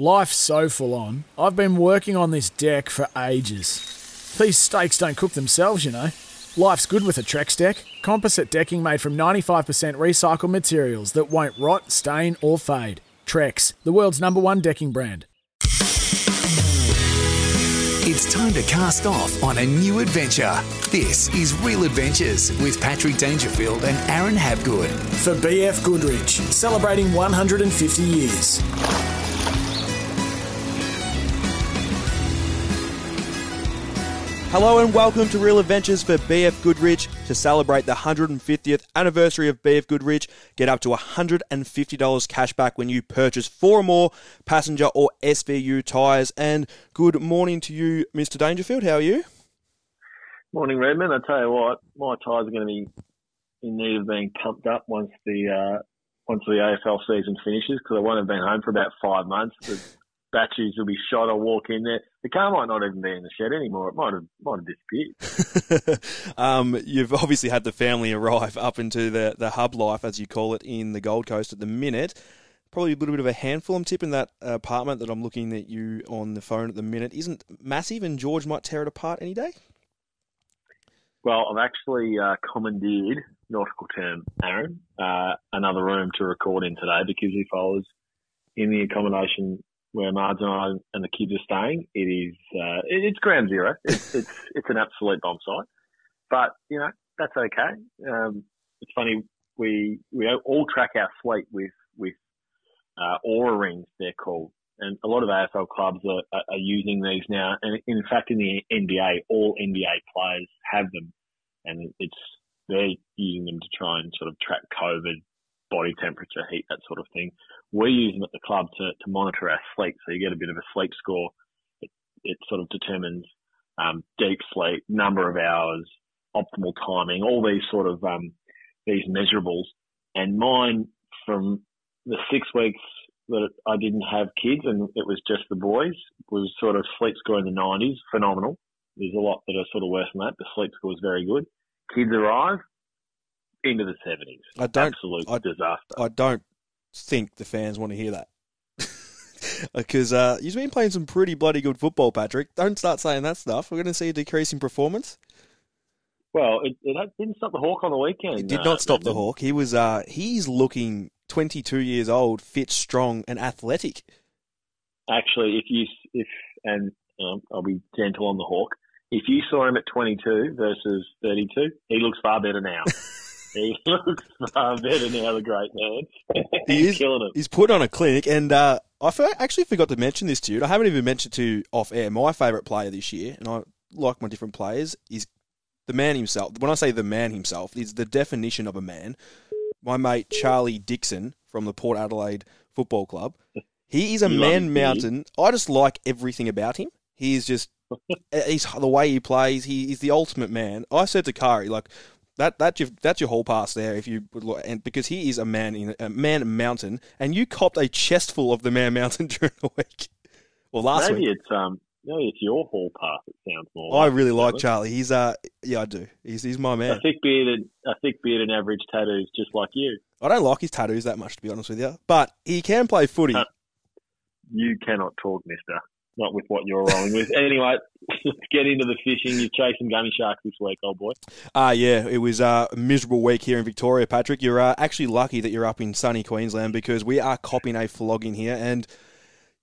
Life's so full on. I've been working on this deck for ages. These steaks don't cook themselves, you know. Life's good with a Trex deck. Composite decking made from 95% recycled materials that won't rot, stain, or fade. Trex, the world's number one decking brand. It's time to cast off on a new adventure. This is Real Adventures with Patrick Dangerfield and Aaron Habgood. For BF Goodrich, celebrating 150 years. Hello and welcome to Real Adventures for BF Goodrich. To celebrate the 150th anniversary of BF Goodrich, get up to $150 cash back when you purchase four or more passenger or SVU tyres. And good morning to you, Mr. Dangerfield. How are you? Morning, Redmond. I tell you what, my tyres are going to be in need of being pumped up once the uh, once the AFL season finishes because I won't have been home for about five months. Batteries will be shot. I'll walk in there. The car might not even be in the shed anymore. It might have might have disappeared. um, you've obviously had the family arrive up into the, the hub life, as you call it, in the Gold Coast at the minute. Probably a little bit of a handful. I'm tipping that apartment that I'm looking at you on the phone at the minute isn't massive, and George might tear it apart any day. Well, I've actually uh, commandeered nautical term, Aaron, uh, another room to record in today because if I was in the accommodation where Marge and I and the kids are staying, it is uh, it, it's ground zero. It's, it's it's an absolute bomb site, but you know that's okay. Um, it's funny we we all track our fleet with with uh, Oura rings. They're called, and a lot of AFL clubs are, are using these now. And in fact, in the NBA, all NBA players have them, and it's they're using them to try and sort of track COVID, body temperature, heat, that sort of thing we use them at the club to, to monitor our sleep. So you get a bit of a sleep score. It, it sort of determines um, deep sleep, number of hours, optimal timing, all these sort of um, these measurables. And mine from the six weeks that I didn't have kids and it was just the boys was sort of sleep score in the 90s, phenomenal. There's a lot that are sort of worse than that. The sleep score was very good. Kids arrive into the 70s. I don't, Absolute I, disaster. I don't think the fans want to hear that. Because uh, you've been playing some pretty bloody good football, Patrick. Don't start saying that stuff. We're going to see a decrease in performance. Well, it, it didn't stop the Hawk on the weekend. It did uh, not stop the Hawk. He was uh, he's looking 22 years old, fit, strong, and athletic. Actually, if you if and um, I'll be gentle on the Hawk. If you saw him at 22 versus 32, he looks far better now. he looks far better now, the great man. He He's is. killing it. He's put on a clinic, and uh, I actually forgot to mention this to you. I haven't even mentioned to you off air. My favourite player this year, and I like my different players, is the man himself. When I say the man himself, is the definition of a man. My mate Charlie Dixon from the Port Adelaide Football Club. He is a man mountain. I just like everything about him. He is just he's the way he plays. He, he's the ultimate man. I said to Kari, like that that's your that's your whole pass there. If you would look- and because he is a man in a man mountain, and you copped a chest full of the man mountain during the week. Well, last Maybe week. it's um maybe it's your hall pass. It sounds more. I like, really like. Charlie. He's uh yeah I do. He's he's my man. A thick bearded, a thick bearded, average tattoos, just like you. I don't like his tattoos that much to be honest with you, but he can play footy. Uh, You cannot talk, Mister. Not with what you're rolling with. Anyway, let's get into the fishing. You're chasing gummy sharks this week, old boy. Ah, yeah, it was uh, a miserable week here in Victoria, Patrick. You're uh, actually lucky that you're up in sunny Queensland because we are copping a flogging here, and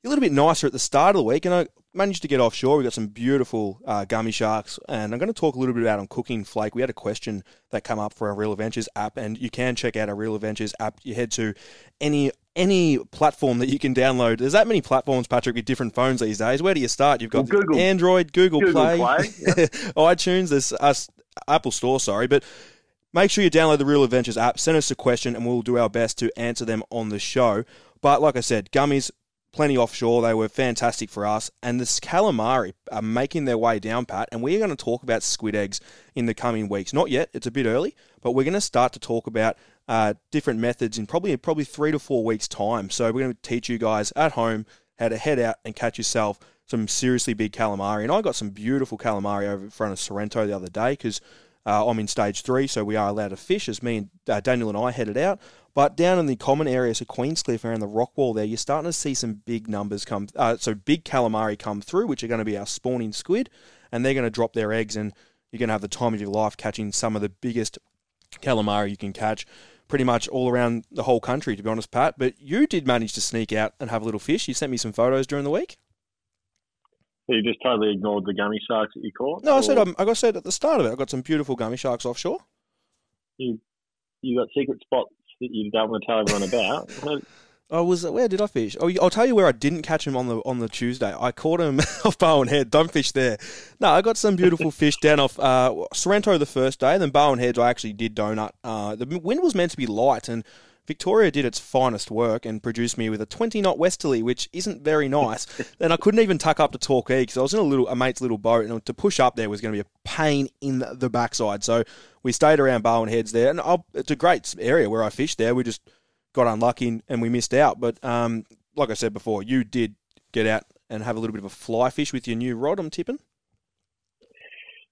a little bit nicer at the start of the week. And I managed to get offshore. We got some beautiful uh, gummy sharks, and I'm going to talk a little bit about on cooking flake. We had a question that come up for our Real Adventures app, and you can check out our Real Adventures app. You head to any any platform that you can download. There's that many platforms, Patrick, with different phones these days. Where do you start? You've got Well, Google. Android, Google, Google Play, Play, iTunes. There's us Apple Store, sorry, but make sure you download the Real Adventures app. Send us a question, and we'll do our best to answer them on the show. But like I said, gummies, plenty offshore. They were fantastic for us. And the calamari are making their way down, Pat. And we're going to talk about squid eggs in the coming weeks. Not yet, it's a bit early, but we're going to start to talk about uh, different methods in probably probably three to four weeks' time. So we're going to teach you guys at home how to head out and catch yourself some seriously big calamari. And I got some beautiful calamari over in front of Sorrento the other day because uh, I'm in stage three, so we are allowed to fish as me and uh, Daniel and I headed out. But down in the common areas of Queenscliff around the rock wall there, you're starting to see some big numbers come, uh, so big calamari come through, which are going to be our spawning squid, and they're going to drop their eggs, and you're going to have the time of your life catching some of the biggest calamari you can catch pretty much all around the whole country, to be honest, Pat. But you did manage to sneak out and have a little fish. You sent me some photos during the week. So you just totally ignored the gummy sharks that you caught? No, I said I got said at the start of it. I got some beautiful gummy sharks offshore. You you got secret spots that you don't want to tell everyone about. I was where did I fish? Oh, I'll tell you where I didn't catch him on the on the Tuesday. I caught him off Barwon Head. Don't fish there. No, I got some beautiful fish down off uh, Sorrento the first day. Then Barwon Heads, I actually did donut. Uh, the wind was meant to be light, and Victoria did its finest work and produced me with a 20 knot westerly, which isn't very nice. and I couldn't even tuck up to Torquay because I was in a little a mate's little boat, and to push up there was going to be a pain in the backside. So we stayed around Barwon Heads there, and I'll, it's a great area where I fished there. We just got unlucky and we missed out. But um, like I said before, you did get out and have a little bit of a fly fish with your new rod. I'm tipping.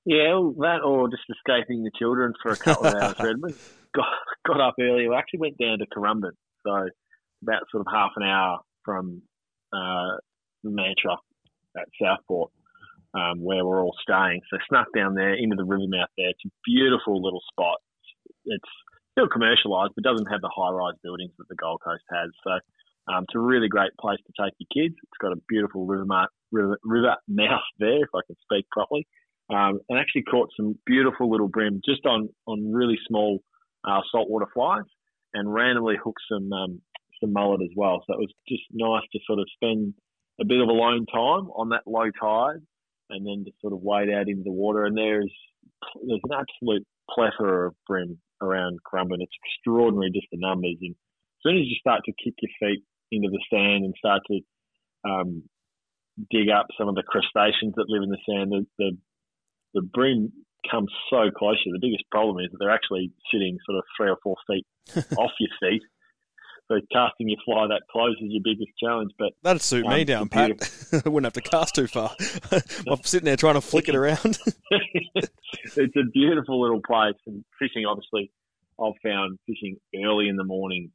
Yeah, that or just escaping the children for a couple of hours, Redmond. Got, got up early. We actually went down to Currumbin, so about sort of half an hour from uh, Mantra at Southport, um, where we're all staying. So snuck down there into the river mouth there. It's a beautiful little spot. It's still commercialised, but doesn't have the high-rise buildings that the Gold Coast has. So um, it's a really great place to take your kids. It's got a beautiful river, river, river mouth there, if I can speak properly um, and actually caught some beautiful little bream just on on really small uh, saltwater flies, and randomly hooked some um, some mullet as well. So it was just nice to sort of spend a bit of alone time on that low tide, and then to sort of wade out into the water. And there's there's an absolute plethora of bream around Currumbin. It's extraordinary just the numbers. And as soon as you start to kick your feet into the sand and start to um, dig up some of the crustaceans that live in the sand, the, the the bream comes so close to you. The biggest problem is that they're actually sitting sort of three or four feet off your feet. So casting your fly that close is your biggest challenge. But that'd suit um, me down, Pat. I wouldn't have to cast too far. I'm sitting there trying to flick it around. it's a beautiful little place, and fishing. Obviously, I've found fishing early in the morning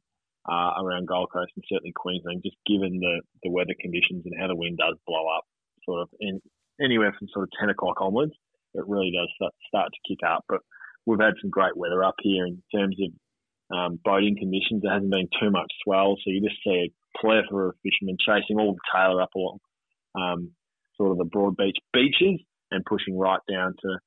uh, around Gold Coast and certainly Queensland, just given the the weather conditions and how the wind does blow up, sort of in anywhere from sort of ten o'clock onwards it really does start, start to kick up. But we've had some great weather up here in terms of um, boating conditions. There hasn't been too much swell, so you just see a plethora of fishermen chasing all the tailor up along um, sort of the Broadbeach beaches and pushing right down to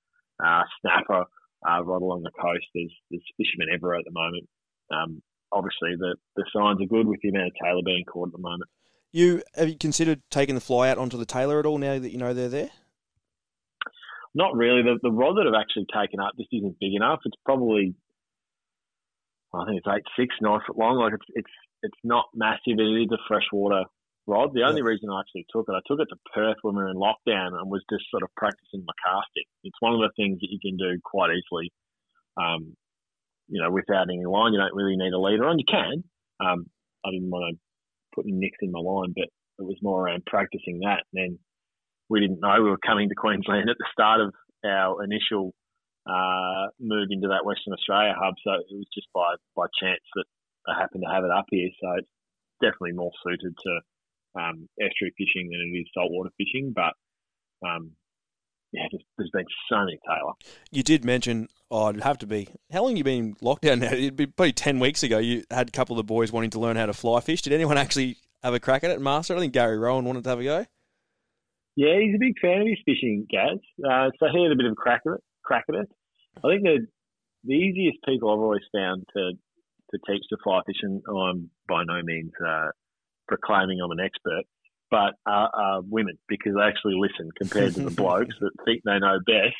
uh, snapper uh, right along the coast. There's, there's fishermen everywhere at the moment. Um, obviously, the, the signs are good with the amount of tailor being caught at the moment. You have you considered taking the fly out onto the tailor at all now that you know they're there? Not really. The, the rod that I've actually taken up just isn't big enough. It's probably, I think it's eight six, nine foot long. Like it's it's it's not massive. It is a freshwater rod. The only yeah. reason I actually took it, I took it to Perth when we were in lockdown and was just sort of practicing my casting. It's one of the things that you can do quite easily. Um, you know, without any line, you don't really need a leader on. You can. Um, I didn't want to put any nicks in my line, but it was more around practicing that. And then we didn't know we were coming to Queensland at the start of our initial uh, move into that Western Australia hub. So it was just by, by chance that I happened to have it up here. So it's definitely more suited to um, estuary fishing than it is saltwater fishing. But um, yeah, there's, there's been so many tailor. You did mention, oh, it'd have to be, how long you been locked down now? It'd be probably 10 weeks ago. You had a couple of the boys wanting to learn how to fly fish. Did anyone actually have a crack at it master? I think Gary Rohan wanted to have a go. Yeah, he's a big fan of his fishing, Gaz. Uh, so he had a bit of a crack at it. Crack at it. I think the the easiest people I've always found to to teach to fly fishing. I'm by no means uh, proclaiming I'm an expert, but are, are women because they actually listen compared to the blokes that think they know best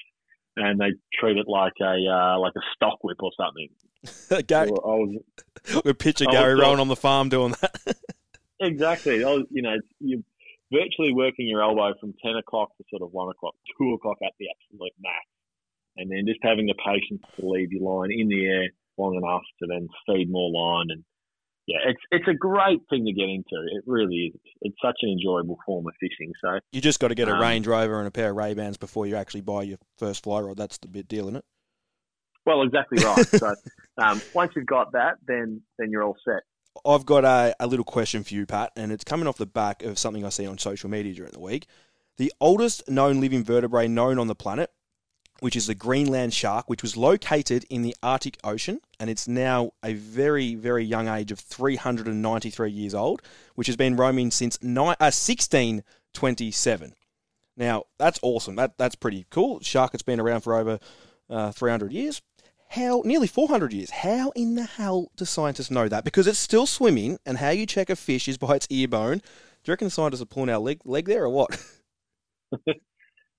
and they treat it like a uh, like a stock whip or something. Gary, so I was, we picture Gary Rohan on the farm doing that. exactly. I was- You know, you're virtually working your elbow from 10 o'clock to sort of 1 o'clock, 2 o'clock at the absolute max. And then just having the patience to leave your line in the air long enough to then feed more line. And yeah, it's it's a great thing to get into. It really is. It's such an enjoyable form of fishing. So You just got to get a Um, Range Rover and a pair of Ray Bans before you actually buy your first fly rod. That's the big deal, isn't it? Well, exactly right. so um, once you've got that, then then you're all set. I've got a, a little question for you, Pat, and it's coming off the back of something I see on social media during the week. The oldest known living vertebrae known on the planet, which is the Greenland shark, which was located in the Arctic Ocean, and it's now a very, very young age of 393 years old, which has been roaming since ni- uh, 1627. Now, that's awesome. That That's pretty cool. Shark that's been around for over uh, 300 years. How, nearly 400 years. How in the hell do scientists know that? Because it's still swimming, and how you check a fish is by its ear bone. Do you reckon scientists are pulling our leg, leg there or what?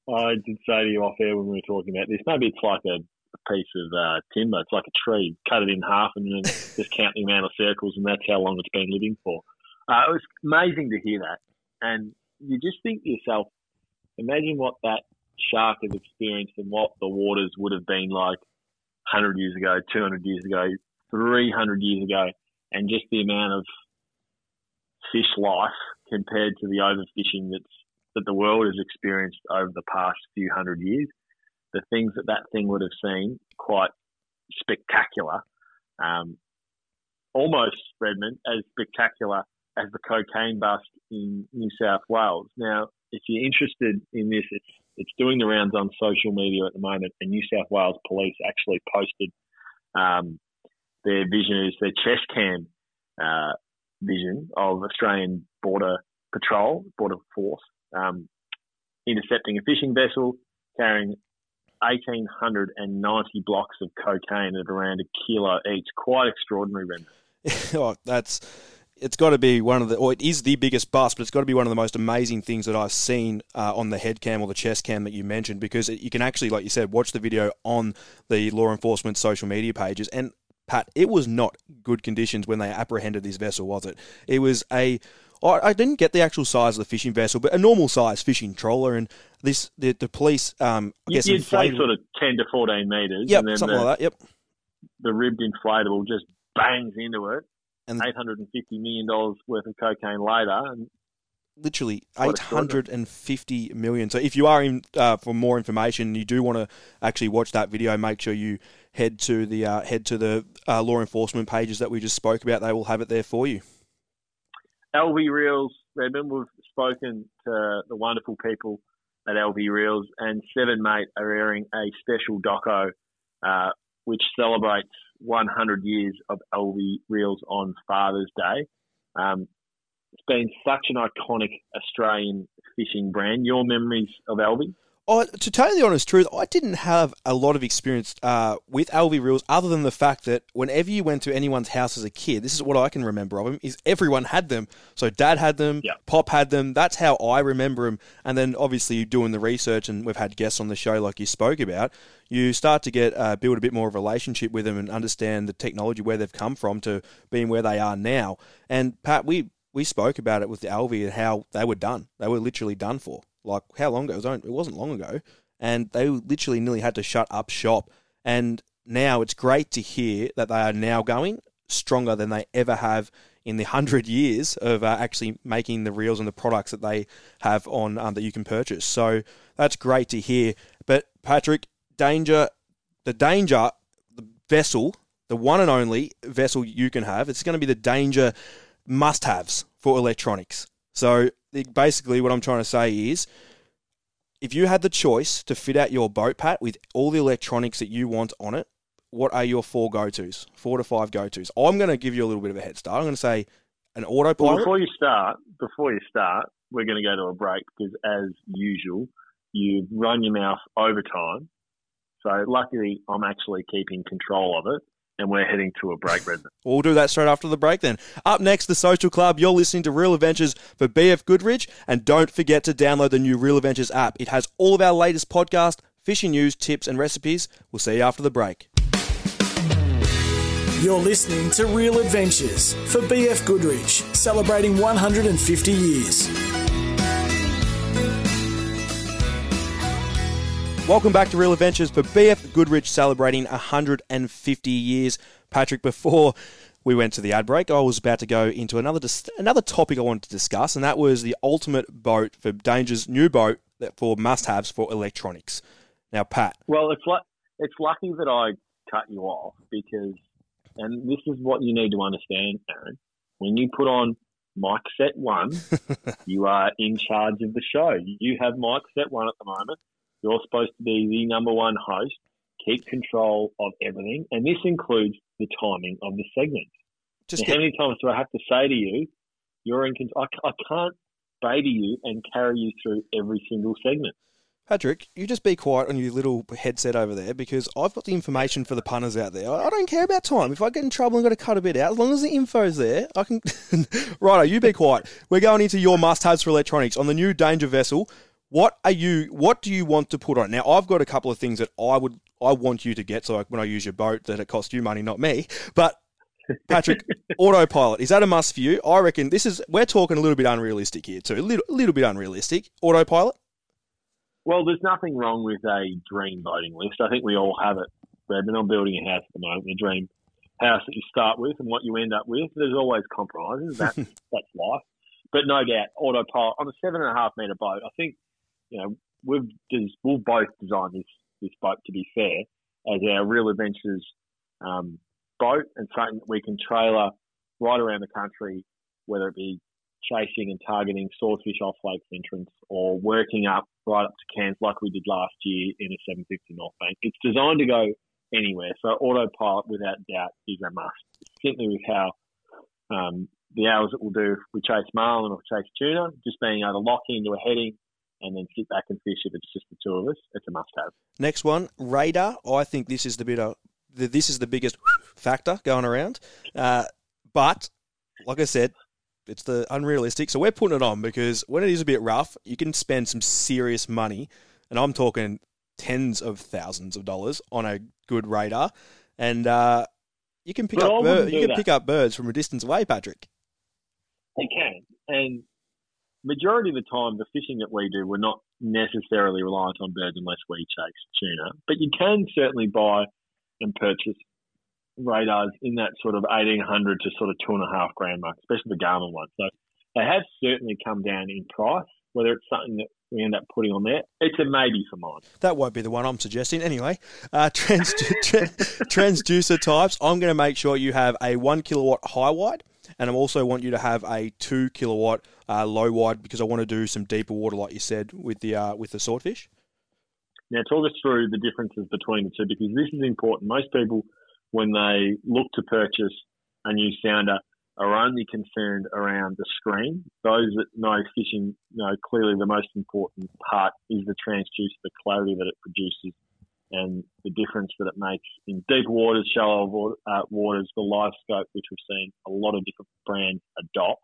I did say to you off air when we were talking about this. Maybe it's like a, piece of uh, timber. It's like a tree. Cut it in half and then just count the amount of circles, and that's how long it's been living for. Uh, it was amazing to hear that, and you just think to yourself, imagine what that shark has experienced and what the waters would have been like 100 years ago, 200 years ago, 300 years ago, and just the amount of fish life compared to the overfishing that's that the world has experienced over the past few hundred years. The things that that thing would have seen quite spectacular, um, almost Redmond as spectacular as the cocaine bust in New South Wales. Now, if you're interested in this, it's it's doing the rounds on social media at the moment, and New South Wales Police actually posted um, their vision is their chest cam uh, vision of Australian Border Patrol, Border Force, um, intercepting a fishing vessel carrying 1,890 blocks of cocaine at around a kilo each. Quite extraordinary, Brendan. oh, that's it's got to be one of the, or it is the biggest bust, but it's got to be one of the most amazing things that I've seen uh, on the head cam or the chest cam that you mentioned, because you can actually, like you said, watch the video on the law enforcement social media pages. And Pat, it was not good conditions when they apprehended this vessel, was it? It was a I I didn't get the actual size of the fishing vessel, but a normal size fishing trawler, and this the, the police. Um, I guess You'd say sort of 10 to 14 metres, Yep, and then something the, like that. Yep. the ribbed inflatable just bangs into it. And- $850 million worth of cocaine later, and literally eight hundred and fifty million. So if you are in uh, for more information, you do want to actually watch that video. Make sure you head to the uh, head to the uh, law enforcement pages that we just spoke about. They will have it there for you. Alvey Reels, Redmond, we've spoken to the wonderful people at Alvey Reels, and Seven Mate are airing a special doco uh, which celebrates 100 years of Alvey Reels on Father's Day. Um, it's been such an iconic Australian fishing brand. Your memories of Alvey? Oh, to tell you the honest truth, I didn't have a lot of experience uh, with Alvey reels, other than the fact that whenever you went to anyone's house as a kid, this is what I can remember of them: is everyone had them. So Dad had them, Yeah. Pop had them. That's how I remember them. And then obviously doing the research, and we've had guests on the show like you spoke about. You start to get uh, build a bit more of a relationship with them and understand the technology where they've come from to being where they are now. And Pat, we we spoke about it with the Alvey and how they were done. They were literally done for. Like how long ago? It, was it wasn't long ago, and they literally nearly had to shut up shop. And now it's great to hear that they are now going stronger than they ever have in the hundred years of uh, actually making the reels and the products that they have on um, that you can purchase. So that's great to hear. But Patrick, danger, the danger, the vessel, the one and only vessel you can have. It's going to be the danger must-haves for electronics. So basically, what I'm trying to say is, if you had the choice to fit out your boat, Pat, with all the electronics that you want on it, what are your four go-tos? Four to five go-tos. I'm going to give you a little bit of a head start. I'm going to say an Well, autopilot. before you start, before you start, we're going to go to a break because, as usual, you've run your mouth over time. So, luckily, I'm actually keeping control of it, and we're heading to a break, Redmond. We'll do that straight after the break then. Up next, the Social Club. You're listening to Real Adventures for BF Goodrich. And don't forget to download the new Real Adventures app. It has all of our latest podcast, fishing news, tips, and recipes. We'll see you after the break. You're listening to Real Adventures for BF Goodrich, celebrating 150 years. Welcome back to Real Adventures for BF Goodrich celebrating 150 years. Patrick, before we went to the ad break, I was about to go into another dis- another topic I wanted to discuss, and that was the ultimate boat for Danger's new boat that for must-haves for electronics. Now, Pat. Well, it's like it's lucky that I cut you off because, and this is what you need to understand, Aaron. When you put on mic set one, you are in charge of the show. You have mic set one at the moment. You're supposed to be the number one host. Keep control of everything, and this includes the timing of the segment. Just Now, get- how many times do I have to say to you, you're in control? I, I can't baby you and carry you through every single segment. Patrick, you just be quiet on your little headset over there because I've got the information for the punters out there. I don't care about time. If I get in trouble and got to cut a bit out, as long as the info's there, I can. Righto, you be quiet. We're going into your must-haves for electronics on the new Danger vessel. What are you? What do you want to put on? Now, I've got a couple of things that I would, I want you to get. So like when I use your boat, that it costs you money, not me. But Patrick, autopilot is that a must for you? I reckon this is. We're talking a little bit unrealistic here too. A little, a little bit unrealistic. Autopilot. Well, there's nothing wrong with a dream voting list. I think we all have it. Brendan, I'm building a house at the moment, the dream house that you start with and what you end up with. There's always compromises. That's that's life. But no doubt, autopilot on a seven and a half metre boat. I think you know we've des- we'll both design this this boat to be fair as our real adventures um, boat and something that we can trailer right around the country, whether it be chasing and targeting swordfish off Lakes Entrance or working up right up to Cairns like we did last year in a 750 North Bank. It's designed to go anywhere. So autopilot, without doubt, is a must. Simply with how um, the hours that we'll do if we chase marlin or chase tuna, just being able to lock into a heading and then sit back and fish if it's just the two of us, it's a must-have. Next one, radar. I think this is the bit of the, this is the biggest factor going around. Uh, but like I said, it's the unrealistic. So we're putting it on because when it is a bit rough, you can spend some serious money, and I'm talking tens of thousands of dollars on a good radar, and uh, you can pick But up bir- you can that. pick up birds from a distance away, Patrick. They can. And majority of the time, the fishing that we do, we're not necessarily reliant on birds unless we chase tuna. But you can certainly buy and purchase radars in that sort of 1800 to sort of two and a half grand mark, especially the Garmin one. So they have certainly come down in price. Whether it's something that we end up putting on there, it's a maybe for mine. That won't be the one I'm suggesting. Anyway, uh, trans- tra- transducer types. I'm going to make sure you have a one kilowatt high wide, and I also want you to have a two kilowatt uh, low wide because I want to do some deeper water, like you said, with the uh, with the swordfish. Now, talk us through the differences between the two because this is important. Most people, when they look to purchase a new sounder, are only concerned around the screen. Those that know fishing know clearly the most important part is the transducer, the clarity that it produces, and the difference that it makes in deep waters, shallow uh, waters. The live scope, which we've seen a lot of different brands adopt,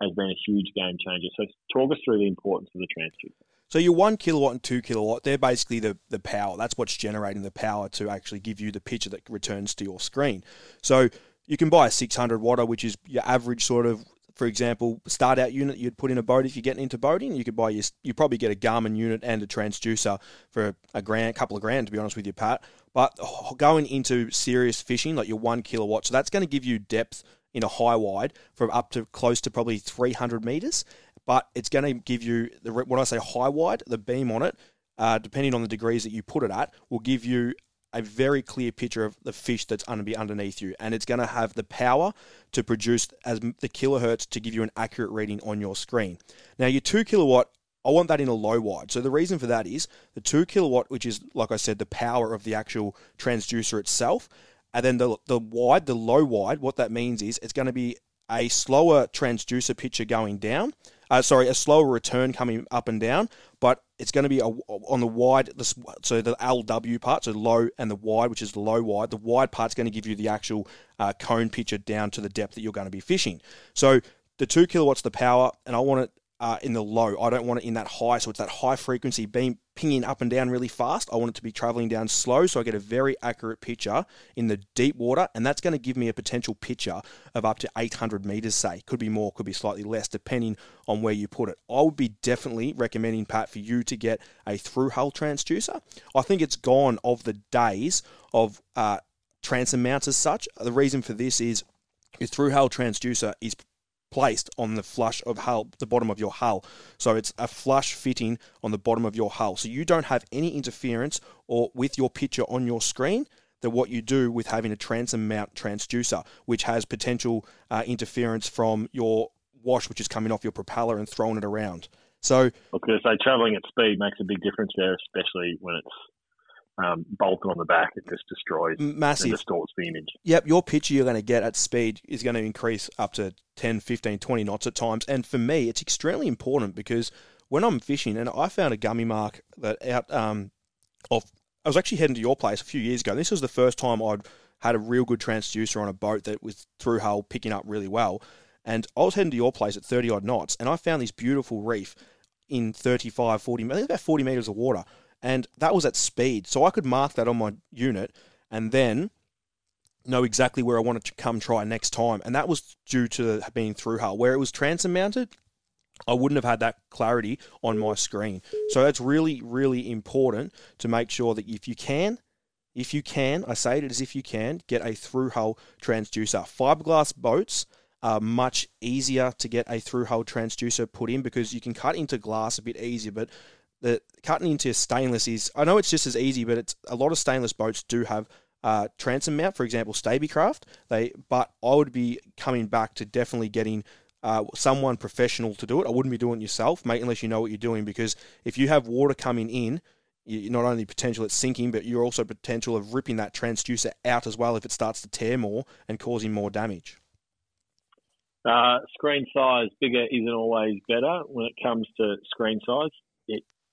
has been a huge game changer. So, talk us through the importance of the transducer. So your one kilowatt and two kilowatt, they're basically the, the power. That's what's generating the power to actually give you the picture that returns to your screen. So you can buy a 600 watter, which is your average sort of, for example, start out unit you'd put in a boat if you're getting into boating. You could buy your, you probably get a Garmin unit and a transducer for a grand, couple of grand, to be honest with you, Pat. But oh, going into serious fishing, like your one kilowatt, so that's going to give you depth in a high wide from up to close to probably 300 meters but it's going to give you the when I say high wide, the beam on it, uh, depending on the degrees that you put it at, will give you a very clear picture of the fish that's going to be underneath you, and it's going to have the power to produce as the kilohertz to give you an accurate reading on your screen. Now, your two kilowatt. I want that in a low wide. So the reason for that is the two kilowatt, which is like I said, the power of the actual transducer itself, and then the the wide, the low wide. What that means is it's going to be a slower transducer picture going down. Uh, sorry, a slower return coming up and down, but it's going to be a, on the wide. So the LW part, so low and the wide, which is low wide. The wide part's going to give you the actual uh, cone picture down to the depth that you're going to be fishing. So the two kilowatts the power, and I want it uh, in the low. I don't want it in that high, so it's that high frequency beam pinging up and down really fast. I want it to be traveling down slow, so I get a very accurate picture in the deep water, and that's going to give me a potential picture of up to 800 meters. Say could be more, could be slightly less, depending on where you put it. I would be definitely recommending Pat for you to get a through hull transducer. I think it's gone of the days of uh, transom mounts as such. The reason for this is your through hull transducer is placed on the flush of hull, the bottom of your hull. So it's a flush fitting on the bottom of your hull. So you don't have any interference or with your picture on your screen than what you do with having a transom mount transducer, which has potential uh, interference from your wash, which is coming off your propeller and throwing it around. So, because say traveling at speed makes a big difference there, especially when it's um, bolted on the back, it just destroys massive distorts the image. Yep, your picture you're going to get at speed is going to increase up to 10, 15, 20 knots at times. And for me, it's extremely important because when I'm fishing, and I found a gummy mark that out um, off, I was actually heading to your place a few years ago. This was the first time I'd had a real good transducer on a boat that was through hull picking up really well. And I was heading to your place at 30 odd knots, and I found this beautiful reef in 35, 40, I think about 40 meters of water and that was at speed. So I could mark that on my unit and then know exactly where I wanted to come try next time. And that was due to being through hull. Where it was transom mounted, I wouldn't have had that clarity on my screen. So that's really, really important to make sure that if you can, if you can, I say it as if you can, get a through hull transducer. Fiberglass boats are much easier to get a through hull transducer put in because you can cut into glass a bit easier, but cutting into stainless is I know it's just as easy, but it's a lot of stainless boats do have uh, transom mount, for example, Stabicraft. They, but I would be coming back to definitely getting uh, someone professional to do it. I wouldn't be doing it yourself, mate, unless you know what you're doing. Because if you have water coming in, you're not only potential it's sinking, but you're also potential of ripping that transducer out as well if it starts to tear more and causing more damage. Uh, screen size bigger isn't always better when it comes to screen size.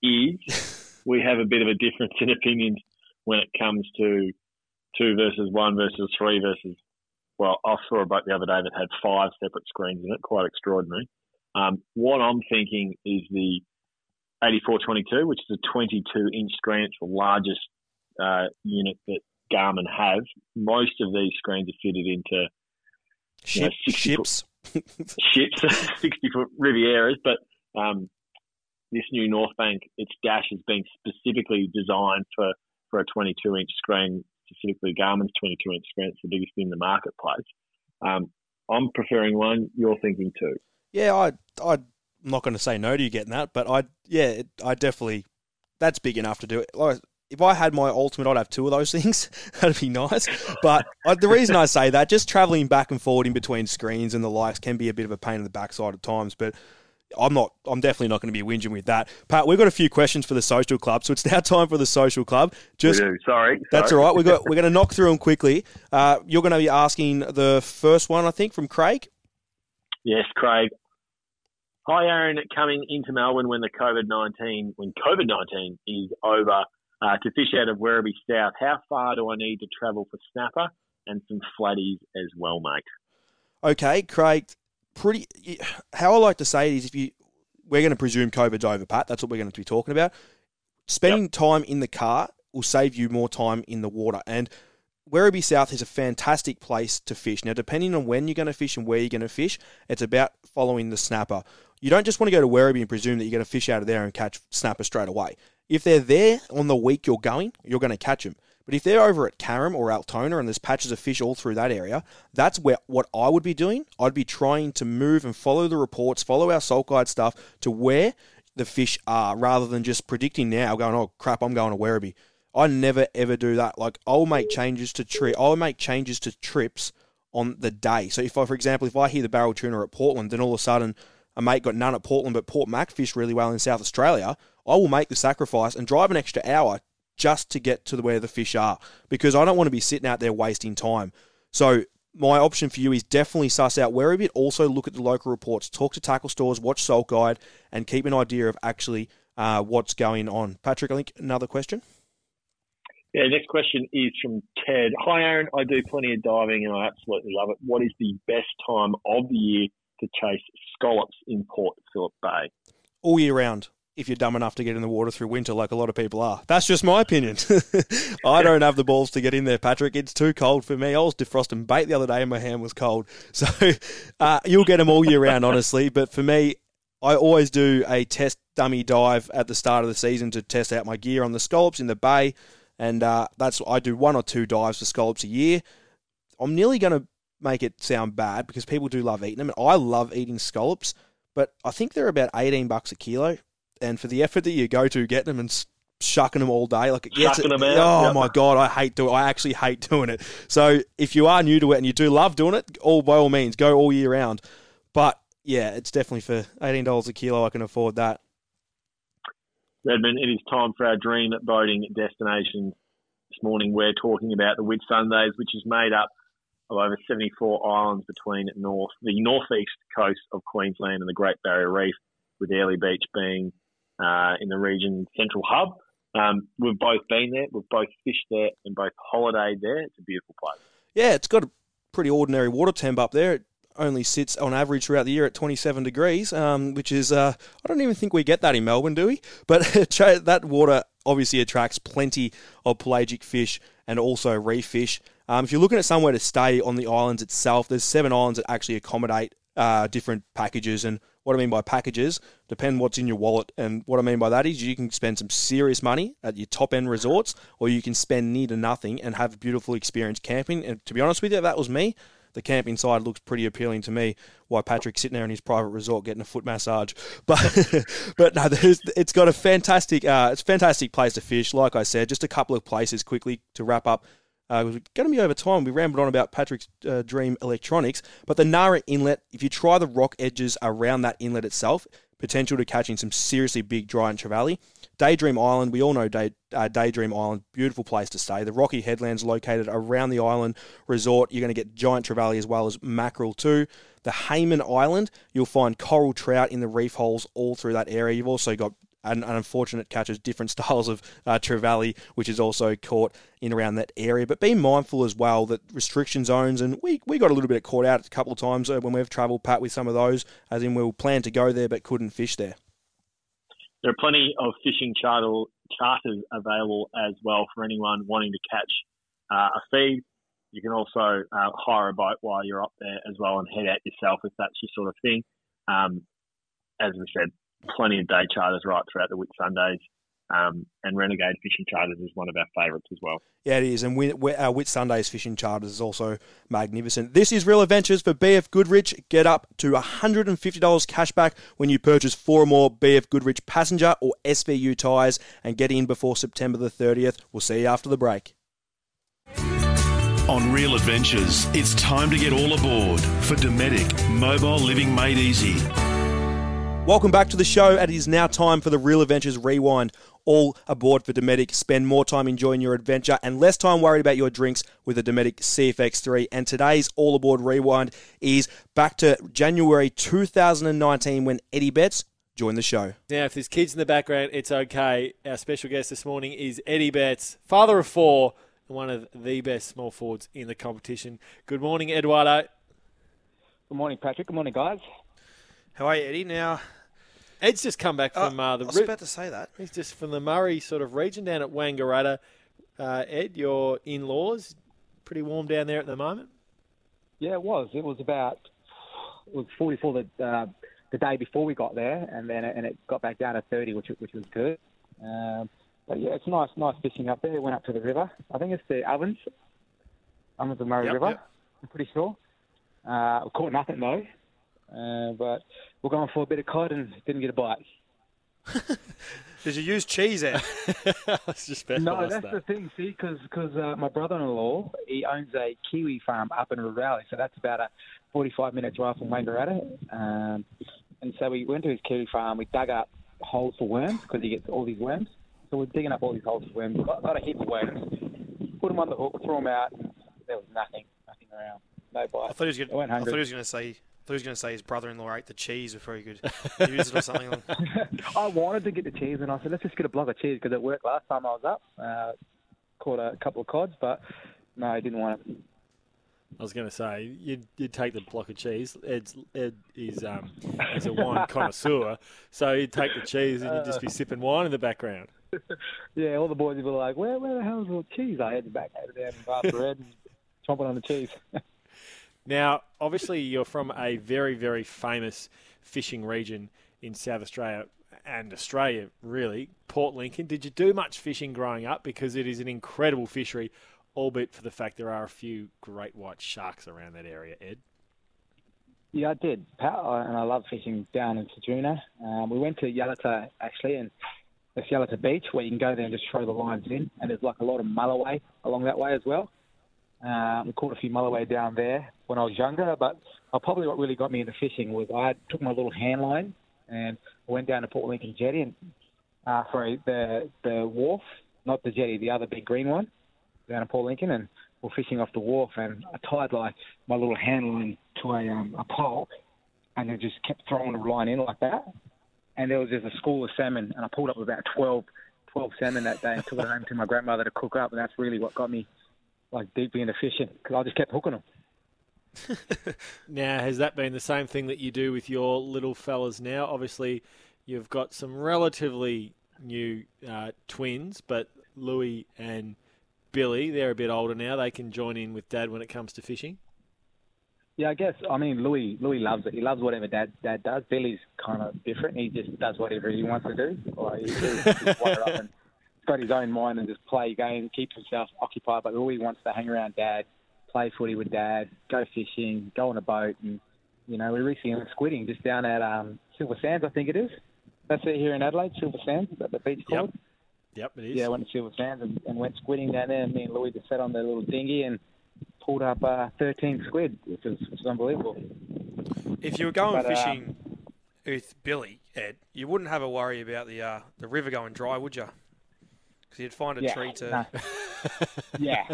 Is we have a bit of a difference in opinions when it comes to two versus one versus three versus. Well, I saw a boat the other day that had five separate screens in it, quite extraordinary. Um, what I'm thinking is the 8422, which is a 22 inch screen. It's the largest uh, unit that Garmin have. Most of these screens are fitted into Ship, know, ships, foot, ships, 60 foot Rivieras, but um, this new North Bank, its dash has been specifically designed for, for a 22 inch screen, specifically Garmin's 22 inch screen. It's the biggest in the marketplace. Um, I'm preferring one. You're thinking two. Yeah, I, I'm not going to say no to you getting that, but I, yeah, I definitely, that's big enough to do it. Like, if I had my ultimate, I'd have two of those things. That'd be nice. But I, the reason I say that, just traveling back and forward in between screens and the likes can be a bit of a pain in the backside at times. But I'm not. I'm definitely not going to be whinging with that. Pat, we've got a few questions for the social club, so it's now time for the social club. Just Sorry, Sorry. that's all right. We got. We're going to knock through them quickly. Uh, you're going to be asking the first one, I think, from Craig. Yes, Craig. Hi, Aaron. Coming into Melbourne when the COVID nineteen when COVID nineteen is over uh, to fish out of Werribee South. How far do I need to travel for snapper and some flatties as well, mate? Okay, Craig pretty. How I like to say it is, if you, we're going to presume COVID's over, Pat. That's what we're going to be talking about. Spending yep. time in the car will save you more time in the water. And Werribee South is a fantastic place to fish. Now, depending on when you're going to fish and where you're going to fish, it's about following the snapper. You don't just want to go to Werribee and presume that you're going to fish out of there and catch snapper straight away. If they're there on the week you're going, you're going to catch them. But if they're over at Carrum or Altona and there's patches of fish all through that area, that's where what I would be doing. I'd be trying to move and follow the reports, follow our salt guide stuff to where the fish are, rather than just predicting now, going, "Oh crap, I'm going to Werribee." I never ever do that. Like I'll make changes to trip. I'll make changes to trips on the day. So if I, for example, if I hear the barrel tuna at Portland, then all of a sudden a mate got none at Portland, but Port Mac really well in South Australia, I will make the sacrifice and drive an extra hour just to get to where the fish are because I don't want to be sitting out there wasting time. So my option for you is definitely suss out Werribee. Also look at the local reports, talk to tackle stores, watch Salt Guide, and keep an idea of actually uh, what's going on. Patrick, I think another question. Yeah, next question is from Ted. Hi, Aaron. I do plenty of diving and I absolutely love it. What is the best time of the year to chase scallops in Port Phillip Bay. All year round, if you're dumb enough to get in the water through winter, like a lot of people are. That's just my opinion. I don't have the balls to get in there, Patrick. It's too cold for me. I was defrosting bait the other day and my hand was cold. So uh, you'll get them all year round, honestly. But for me, I always do a test dummy dive at the start of the season to test out my gear on the scallops in the bay. And uh, that's I do one or two dives for scallops a year. I'm nearly going to make it sound bad because people do love eating them, and I love eating scallops. But I think they're about 18 bucks a kilo, and for the effort that you go to getting them and shucking them all day, like it gets Shucking it, them out, oh yep. my god, I hate doing. I actually hate doing it. So if you are new to it and you do love doing it, all by all means, go all year round. But yeah, it's definitely for 18 dollars a kilo. I can afford that. Redmond, it is time for our dream boating destination. This morning we're talking about the Whitsundays, which is made up of over 74 islands between north, the northeast coast of Queensland and the Great Barrier Reef, with Airlie Beach being uh, in the region central hub. Um, we've both been there, we've both fished there, and both holidayed there. It's a beautiful place. Yeah, it's got a pretty ordinary water temp up there. It only sits on average throughout the year at 27 degrees, um, which is, uh, I don't even think we get that in Melbourne, do we? But that water obviously attracts plenty of pelagic fish and also reef fish. Um, if you're looking at somewhere to stay on the islands itself, there's seven islands that actually accommodate uh, different packages. And what I mean by packages depend what's in your wallet. And what I mean by that is you can spend some serious money at your top end resorts, or you can spend near to nothing and have a beautiful experience camping. And to be honest with you, that was me. The camping side looks pretty appealing to me. Why Patrick's sitting there in his private resort getting a foot massage, but but no, it's got a fantastic, uh, it's a fantastic place to fish. Like I said, just a couple of places quickly to wrap up. Uh, going to be over time. We rambled on about Patrick's uh, Dream Electronics, but the Nara Inlet, if you try the rock edges around that inlet itself, potential to catching some seriously big giant trevally. Daydream Island, we all know Day, uh, Daydream Island, beautiful place to stay. The rocky headlands located around the island resort. You're going to get giant trevally as well as mackerel too. The Hayman Island, you'll find coral trout in the reef holes all through that area. You've also got an, an unfortunate catches different styles of uh, trevally, which is also caught in around that area. But be mindful as well that restriction zones, and we, we got a little bit caught out a couple of times uh, when we've travelled, Pat, with some of those, as in we planned to go there but couldn't fish there. There are plenty of fishing charter, charters available as well for anyone wanting to catch uh, a feed. You can also uh, hire a boat while you're up there as well and head out yourself if that's your sort of thing. Um, as we said, plenty of day charters right throughout the Whit Sundays. Um, and Renegade Fishing Charters is one of our favourites as well. Yeah, it is. And we, we, our Whitsundays fishing charters is also magnificent. This is Real Adventures for BF Goodrich. Get up to $150 cash back when you purchase four or more BF Goodrich passenger or SVU tyres and get in before September the 30th. We'll see you after the break. On Real Adventures, it's time to get all aboard for Dometic Mobile Living Made Easy. Welcome back to the show. and It is now time for the Real Adventures Rewind. All aboard for Dometic. Spend more time enjoying your adventure and less time worried about your drinks with the Dometic CFX3. And today's All Aboard Rewind is back to January 2019 when Eddie Betts joined the show. Now, if there's kids in the background, it's okay. Our special guest this morning is Eddie Betts, father of four, and one of the best small forwards in the competition. Good morning, Eduardo. Good morning, Patrick. Good morning, guys. How are you, Eddie? Now, Ed's just come back from uh, the. I was Ri- about to say that. He's just from the Murray sort of region down at Wangaratta. Uh, Ed, your in-laws, pretty warm down there at the moment. Yeah, it was. It was about it was 44 the uh, the day before we got there, and then and it got back down to 30, which which was good. Um, but yeah, it's nice, nice fishing up there. Went up to the river. I think it's the Ovens, Ovens of Murray Yep, River. yep. I'm pretty sure. Uh, we caught nothing though, uh, but we're going for a bit of cod and didn't get a bite. Did you use cheese there? I just about to No, that's that. the thing. See, because uh, my brother-in-law he owns a kiwi farm up in Raleigh, so that's about a 45-minute drive from Wangaratta. Um, and so we went to his kiwi farm. We dug up holes for worms because he gets all these worms. So we're digging up all these holes for worms. Got, got a heap of worms. Put them on the hook, threw them out. And there was nothing, nothing around. No I bite. thought he was I going. went I thought hungry. he was going to say. I thought he was going to say his brother-in-law ate the cheese before he could use it or something. I wanted to get the cheese, and I said, let's just get a block of cheese because it worked last time I was up. Uh, caught a couple of cods, but no, I didn't want it. I was going to say you'd, you'd take the block of cheese. Ed's, Ed is um, is a wine connoisseur, so you'd take the cheese and you'd just be sipping wine in the background. Yeah, all the boys would be like, "Where, where the hell's the cheese?" I had to back over there and grab bread and chomping on the cheese. Now, obviously, you're from a very, very famous fishing region in South Australia and Australia, really, Port Lincoln. Did you do much fishing growing up? Because it is an incredible fishery, albeit for the fact there are a few great white sharks around that area, Ed. Yeah, I did, Pat, and I love fishing down in Ceduna. Um, we went to Yalata actually, and it's Yalata Beach where you can go there and just throw the lines in, and there's like a lot of mulloway along that way as well. Um, we caught a few mulloway down there when I was younger, but uh, probably what really got me into fishing was I took my little hand line and went down to Port Lincoln Jetty and uh, the the wharf, not the jetty, the other big green one, down at Port Lincoln, and we're fishing off the wharf, and I tied like my little hand line to a um, a pole, and then just kept throwing the line in like that, and there was just a school of salmon, and I pulled up about 12, 12 salmon that day and took it home to my grandmother to cook up, and that's really what got me like deeply into fishing because I just kept hooking them. Now, has that been the same thing that you do with your little fellas now? Obviously, you've got some relatively new uh, twins, but Louis and Billy, they're a bit older now. They can join in with Dad when it comes to fishing. Yeah, I guess. I mean, Louis Louis loves it. He loves whatever Dad Dad does. Billy's kind of different. He just does whatever he wants to do. Or he just just up and got his own mind and just play games, keep himself occupied. But Louis wants to hang around Dad, play footy with Dad, go fishing, go on a boat, and you know, we recently went squidding just down at um, Silver Sands, I think it is. That's it here in Adelaide, Silver Sands, is that the beach Yep. called? Yep, it is. Yeah, I went to Silver Sands and, and went squidding down there. And me and Louis just sat on the little dinghy and pulled up uh, 13 squid, which was, which was unbelievable. If you were going But, uh, fishing with Billy, Ed, you wouldn't have a worry about the uh, the river going dry, would you? Because you'd find a Yeah, tree to. no. yeah.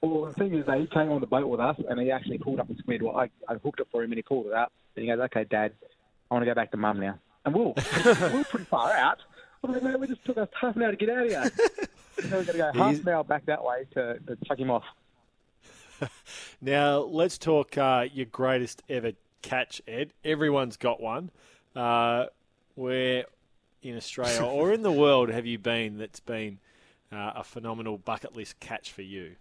well, the thing is, that he came on the boat with us and he actually pulled up a squid. Well, I, I hooked it for him and he pulled it up. And he goes, "Okay, Dad, I want to go back to Mum now." And we we're, we we're pretty far out. I "Man, we just took us half an hour to get out of here." so we've got to go half an hour back that way to, to chuck him off. Now, let's talk uh, your greatest ever catch, Ed. Everyone's got one. Uh, where in Australia or in the world have you been that's been uh, a phenomenal bucket list catch for you?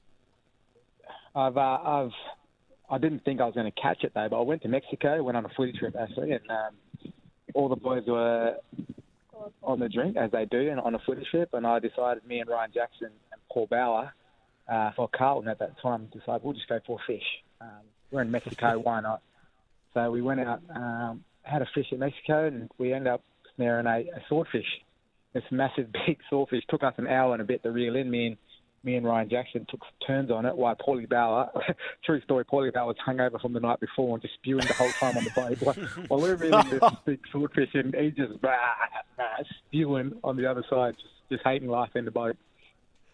I've, uh, I've, I didn't think I was going to catch it though, but I went to Mexico, went on a footy trip actually, and um, all the boys were on the drink as they do, and on a footy trip, and I decided me and Ryan Jackson and Paul Bower uh, for Carlton at that time decided we'll just go for a fish. Um, we're in Mexico, why not? So we went out, um, had a fish in Mexico, and we ended up snaring a, a swordfish. This massive, big swordfish took us an hour and a bit to reel in. Me and me and Ryan Jackson took turns on it while Paulie Bower, true story, Paulie Bower was hungover from the night before and just spewing the whole time on the boat. While, while we're reeling this big swordfish and he just bah, bah, spewing on the other side, just, just hating life in the boat.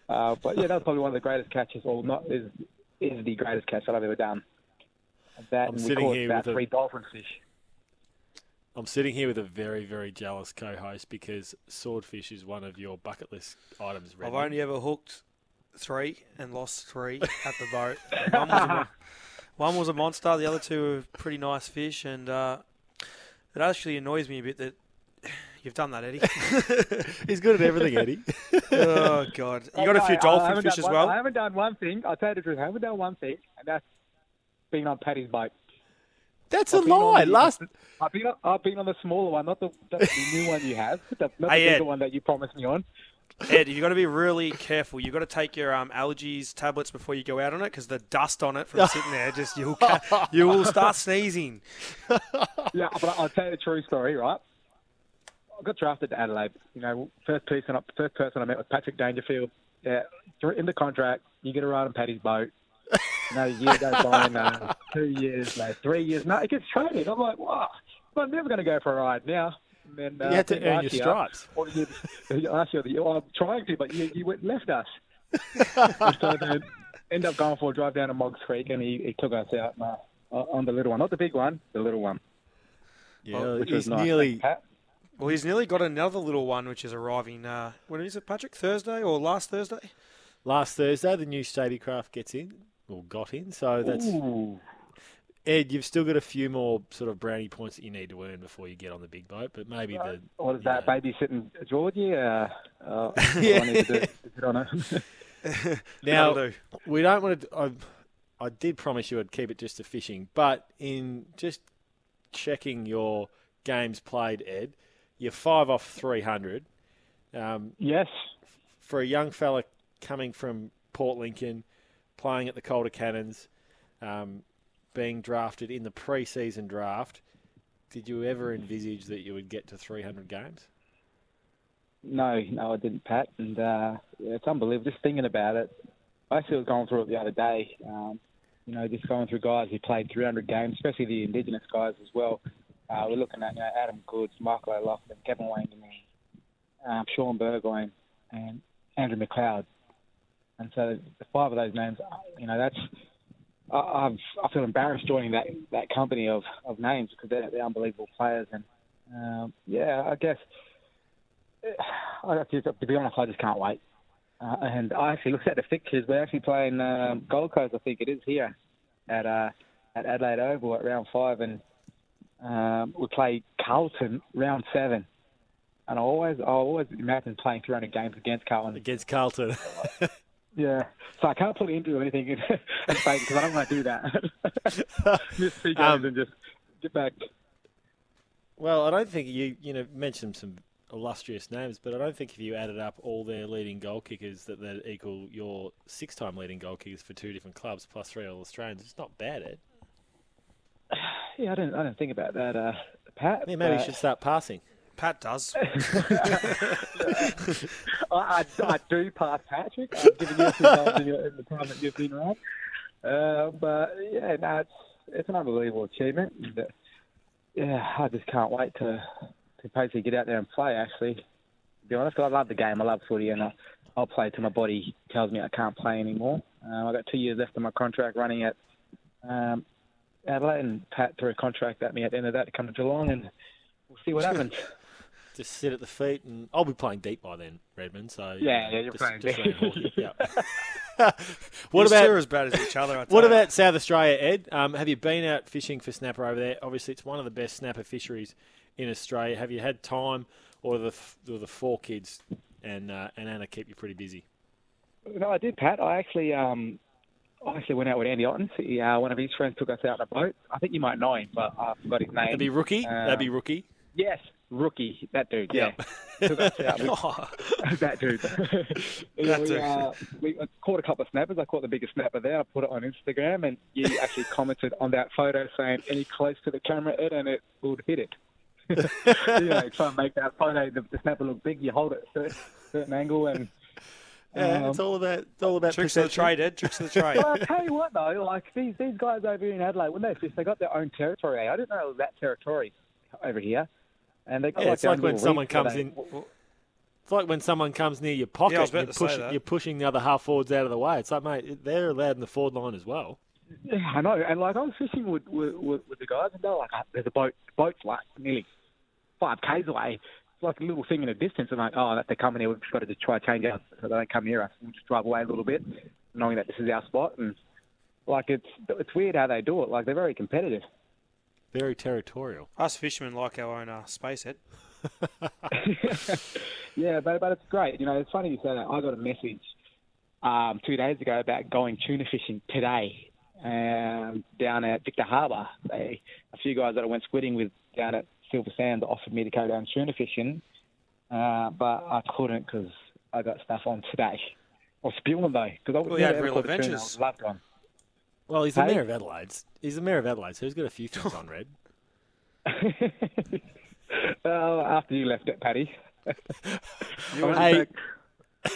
Uh, but yeah, that's probably one of the greatest catches, or not is is the greatest catch that I've ever done. That I'm and we caught about a- three dolphin fish. I'm sitting here with a very, very jealous co-host because swordfish is one of your bucket list items. I've only ever hooked three and lost three at the boat. One was, a, one was a monster. The other two were pretty nice fish, and uh, it actually annoys me a bit that you've done that, Eddie. He's good at everything, Eddie. oh God, you got a few dolphin fish done as one- well. I haven't done one thing. I'll tell you the truth. I haven't done one thing, and that's being on Paddy's boat. That's a I've on lie. the- Last I've been on, I've been on the smaller one, not the, the, new one you have, the, not Hey, the bigger one that you promised me on. Ed, you've got to be really careful. You've got to take your um, allergies tablets before you go out on it because the dust on it from sitting there just you'll ca- you will start sneezing. yeah, but I'll tell you the true story, right? I got drafted to Adelaide. You know, first person, first person I met was Patrick Dangerfield. Yeah, in the contract, you get a ride on Paddy's boat. Another year goes by, no, two years, no, three years. No, it gets traded. I'm like, wow, I'm never going to go for a ride now. And then, uh, you had to earn your year- stripes. Or the year, last year, the well, I'm trying to, but you, you went left us. so then end up going for a drive down to Moggs Creek, and he, he took us out uh, on the little one, not the big one, the little one. Yeah, which he's was nice. nearly Pat? Well, he's nearly got another little one which is arriving. Uh, when is it, Patrick? Thursday or last Thursday? last Thursday. The new Stabicraft gets in. Or got in. So that's Ooh. Ed. You've still got a few more sort of brownie points that you need to earn before you get on the big boat. But maybe the What is that, babysitting Georgie? Uh, uh, Yeah. I need to do, to on it. Now do. we don't want to. I, I did promise you I'd keep it just to fishing, but in just checking your games played, Ed, you're five off three hundred. Um, yes. for a young fella coming from Port Lincoln, playing at the Calder Cannons, um, being drafted in the pre-season draft, did you ever envisage that you would get to 300 games? No, no, I didn't, Pat. And uh, yeah, it's unbelievable. Just thinking about it, I actually was going through it the other day. Um, you know, just going through guys who played 300 games, especially the Indigenous guys as well. Uh, we're looking at you know, Adam Goodes, Michael O'Loughlin, Gavin Wanganeen, um, Shaun Burgoyne, and Andrew McLeod. And so the five of those names, you know, that's I, I've, I feel embarrassed joining that that company of, of names because they're, they're unbelievable players. And um, yeah, I guess I, to, to be honest, I just can't wait. Uh, and I actually looked at the fixtures. We're actually playing um, Gold Coast, I think it is here at uh, at Adelaide Oval at round five, and um, we play Carlton round seven. And I always, I always imagine playing 300 games against Carlton. Against Carlton. Yeah, so I can't put into anything in Spain because I don't want to do that. Miss three games Um, and just get back. Well, I don't think you you know mentioned some illustrious names, but I don't think if you added up all their leading goal kickers that they'd equal your six-time leading goal kickers for two different clubs plus three All Australians. It's not bad, Ed. Yeah, I don't I didn't think about that, uh, Pat. Yeah, maybe you should start passing. Pat does. I, I, I do pass Patrick. I've given you some in, in the time that you've been around. Uh, but yeah, no, it's it's an unbelievable achievement. And, uh, yeah, I just can't wait to to basically get out there and play. Actually, to be honest, I love the game. I love footy, and I, I'll play till my body tells me I can't play anymore. Um, I've got two years left of my contract running at um, Adelaide, and Pat threw a contract at me at the end of that to come to Geelong, and we'll see what happens. Just sit at the feet, and I'll be playing deep by then, Redmond. So Yeah, yeah, you're just, playing just deep. around Hawkeye, yeah. what These about two are as bad as each other. I tell What you. about South Australia, Ed? Um, have you been out fishing for snapper over there? Obviously, it's one of the best snapper fisheries in Australia. Have you had time, or the or the four kids and uh, and Anna keep you pretty busy? No, I did, Pat. I actually, um, I actually went out with Andy Ottens. He, uh, one of his friends took us out on a boat. I think you might know him, but I forgot his name. That'd be rookie. That'd be Um, rookie. Yes, rookie. That dude. Yeah, took us out. We- that dude. yeah, That we, dude. uh, we caught a couple of snappers. I caught the biggest snapper there. I put it on Instagram, and you actually commented on that photo saying, "Any close to the camera, Ed, and it would hit it." you know, try and make that photo the, the snapper look big. You hold it at a certain, certain angle, and Yeah, um, it's all about it's all about Tricks of the trade, Ed. Tricks of the trade. well, I tell you what though, like these these guys over here in Adelaide, when they fish, they got their own territory. I didn't know it was that territory over here, and they got Yeah, like it's like when someone comes in. It's like when someone comes near your pocket, Yeah, I was and about you're, to say that. you're pushing the other half forwards out of the way. It's like, mate, they're allowed in the forward line as well. Yeah, I know. And like I was fishing with with, with, with the guys, and they're like, "Ah, "There's a boat. Boat's like nearly five k's away." It's like a little thing in the distance. I'm like, "Oh, they're coming here. We've just got to just try to change out so they don't come near us. We'll just drive away a little bit, knowing that this is our spot." And like it's it's weird how they do it. Like they're very competitive. Very territorial. Us fishermen like our own uh, space, Ed. Yeah, but but it's great. You know, it's funny you say that. I got a message um, two days ago about going tuna fishing today um, down at Victor Harbour. They a few guys that I went squidding with down at Silver Sands offered me to go down tuna fishing, uh, but I couldn't because I got stuff on today. Or spewing though, because I was Well, you never real caught a tuna. I was loved one. Well, he's the Hey? mayor of Adelaide. He's the mayor of Adelaide, so he's got a few things on red. well, after you left it, Paddy. You and Hey,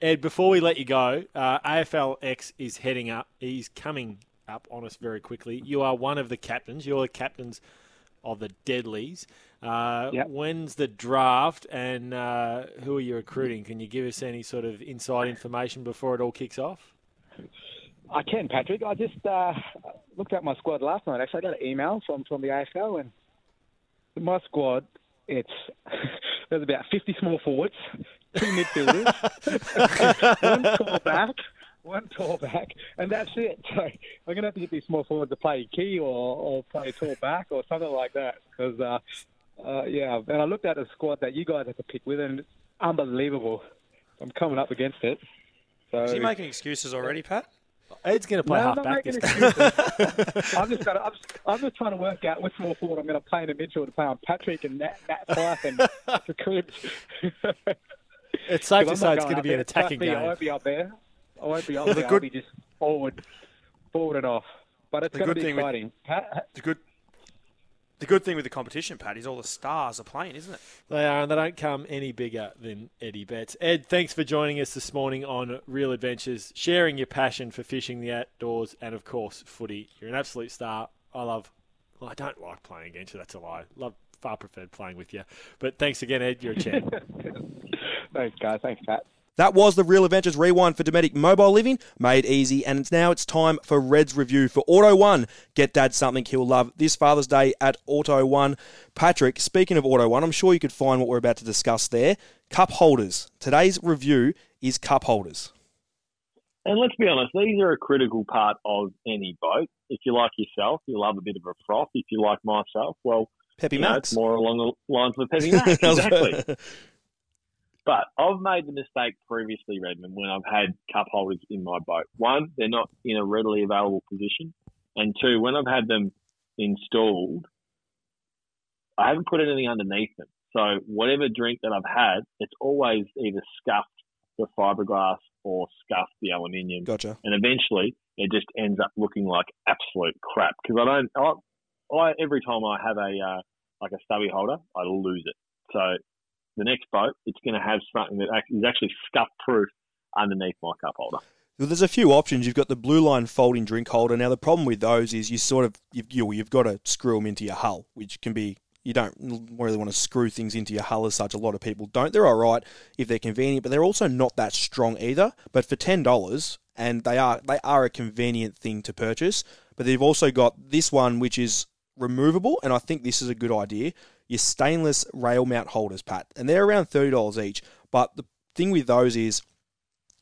Ed, before we let you go, uh, AFLX is heading up. He's coming up on us very quickly. You are one of the captains. You're the captains of the Deadlies. Uh, Yep. When's the draft and uh, who are you recruiting? Can you give us any sort of inside information before it all kicks off? I can, Patrick. I just uh, looked at my squad last night. Actually, I got an email from, from the AFL, and my squad, it's there's about 50 small forwards, two midfielders, one tall back, one tall back, and that's it. So I'm going to have to get these small forwards to play key or, or play tall back or something like that. Because, uh, uh, yeah, and I looked at the squad that you guys have to pick with, and it's unbelievable. I'm coming up against it. So Is he making excuses already, Pat? Ed's going to play No, I'm half not back making this game. excuses. I'm just, trying to, I'm, just, I'm just trying to work out which small forward I'm going to play in the midfield to play on Patrick and Nat, Nat Fyfe and the Cribs. It's safe to say it's going to be an attacking me, I won't be up there. I won't be up The there. I'll be just forward, forward and off. But it's The going to be thing with- The good, the good thing with the competition, Pat, is all the stars are playing, isn't it? They are, and they don't come any bigger than Eddie Betts. Ed, thanks for joining us this morning on Real Adventures, sharing your passion for fishing the outdoors and, of course, footy. You're an absolute star. I love. Well, I don't like playing against you. That's a lie. Love far preferred playing with you. But thanks again, Ed. You're a champ. thanks, guys. Thanks, Pat. That was the Real Adventures Rewind for Dometic Mobile Living, made easy, and it's now it's time for Red's review for Auto One. Get Dad something he'll love this Father's Day at Auto One. Patrick, speaking of Auto One, I'm sure you could find what we're about to discuss there. Cup holders. Today's review is cup holders. And let's be honest, these are a critical part of any boat. If you like yourself, you love a bit of a froth. If you like myself, well, Pepsi you know, Max. it's more along the lines of Pepsi Max. exactly. But I've made the mistake previously, Redmond, when I've had cup holders in my boat. One, they're not in a readily available position. And two, when I've had them installed, I haven't put anything underneath them. So whatever drink that I've had, it's always either scuffed the fiberglass or scuffed the aluminium. Gotcha. And eventually it just ends up looking like absolute crap. Because I don't, I, I, every time I have a, uh, like a stubby holder, I lose it. So the next boat, it's going to have something that is actually scuff proof underneath my cup holder. Well, there's a few options. You've got the blue line folding drink holder. Now the problem with those is you sort of you've, you, you've got to screw them into your hull, which can be you don't really want to screw things into your hull as such. A lot of people don't. They're all right if they're convenient, but they're also not that strong either. But for ten dollars, and they are they are a convenient thing to purchase. But they've also got this one which is removable, and I think this is a good idea. Your stainless rail mount holders, Pat, and they're around thirty dollars each. But the thing with those is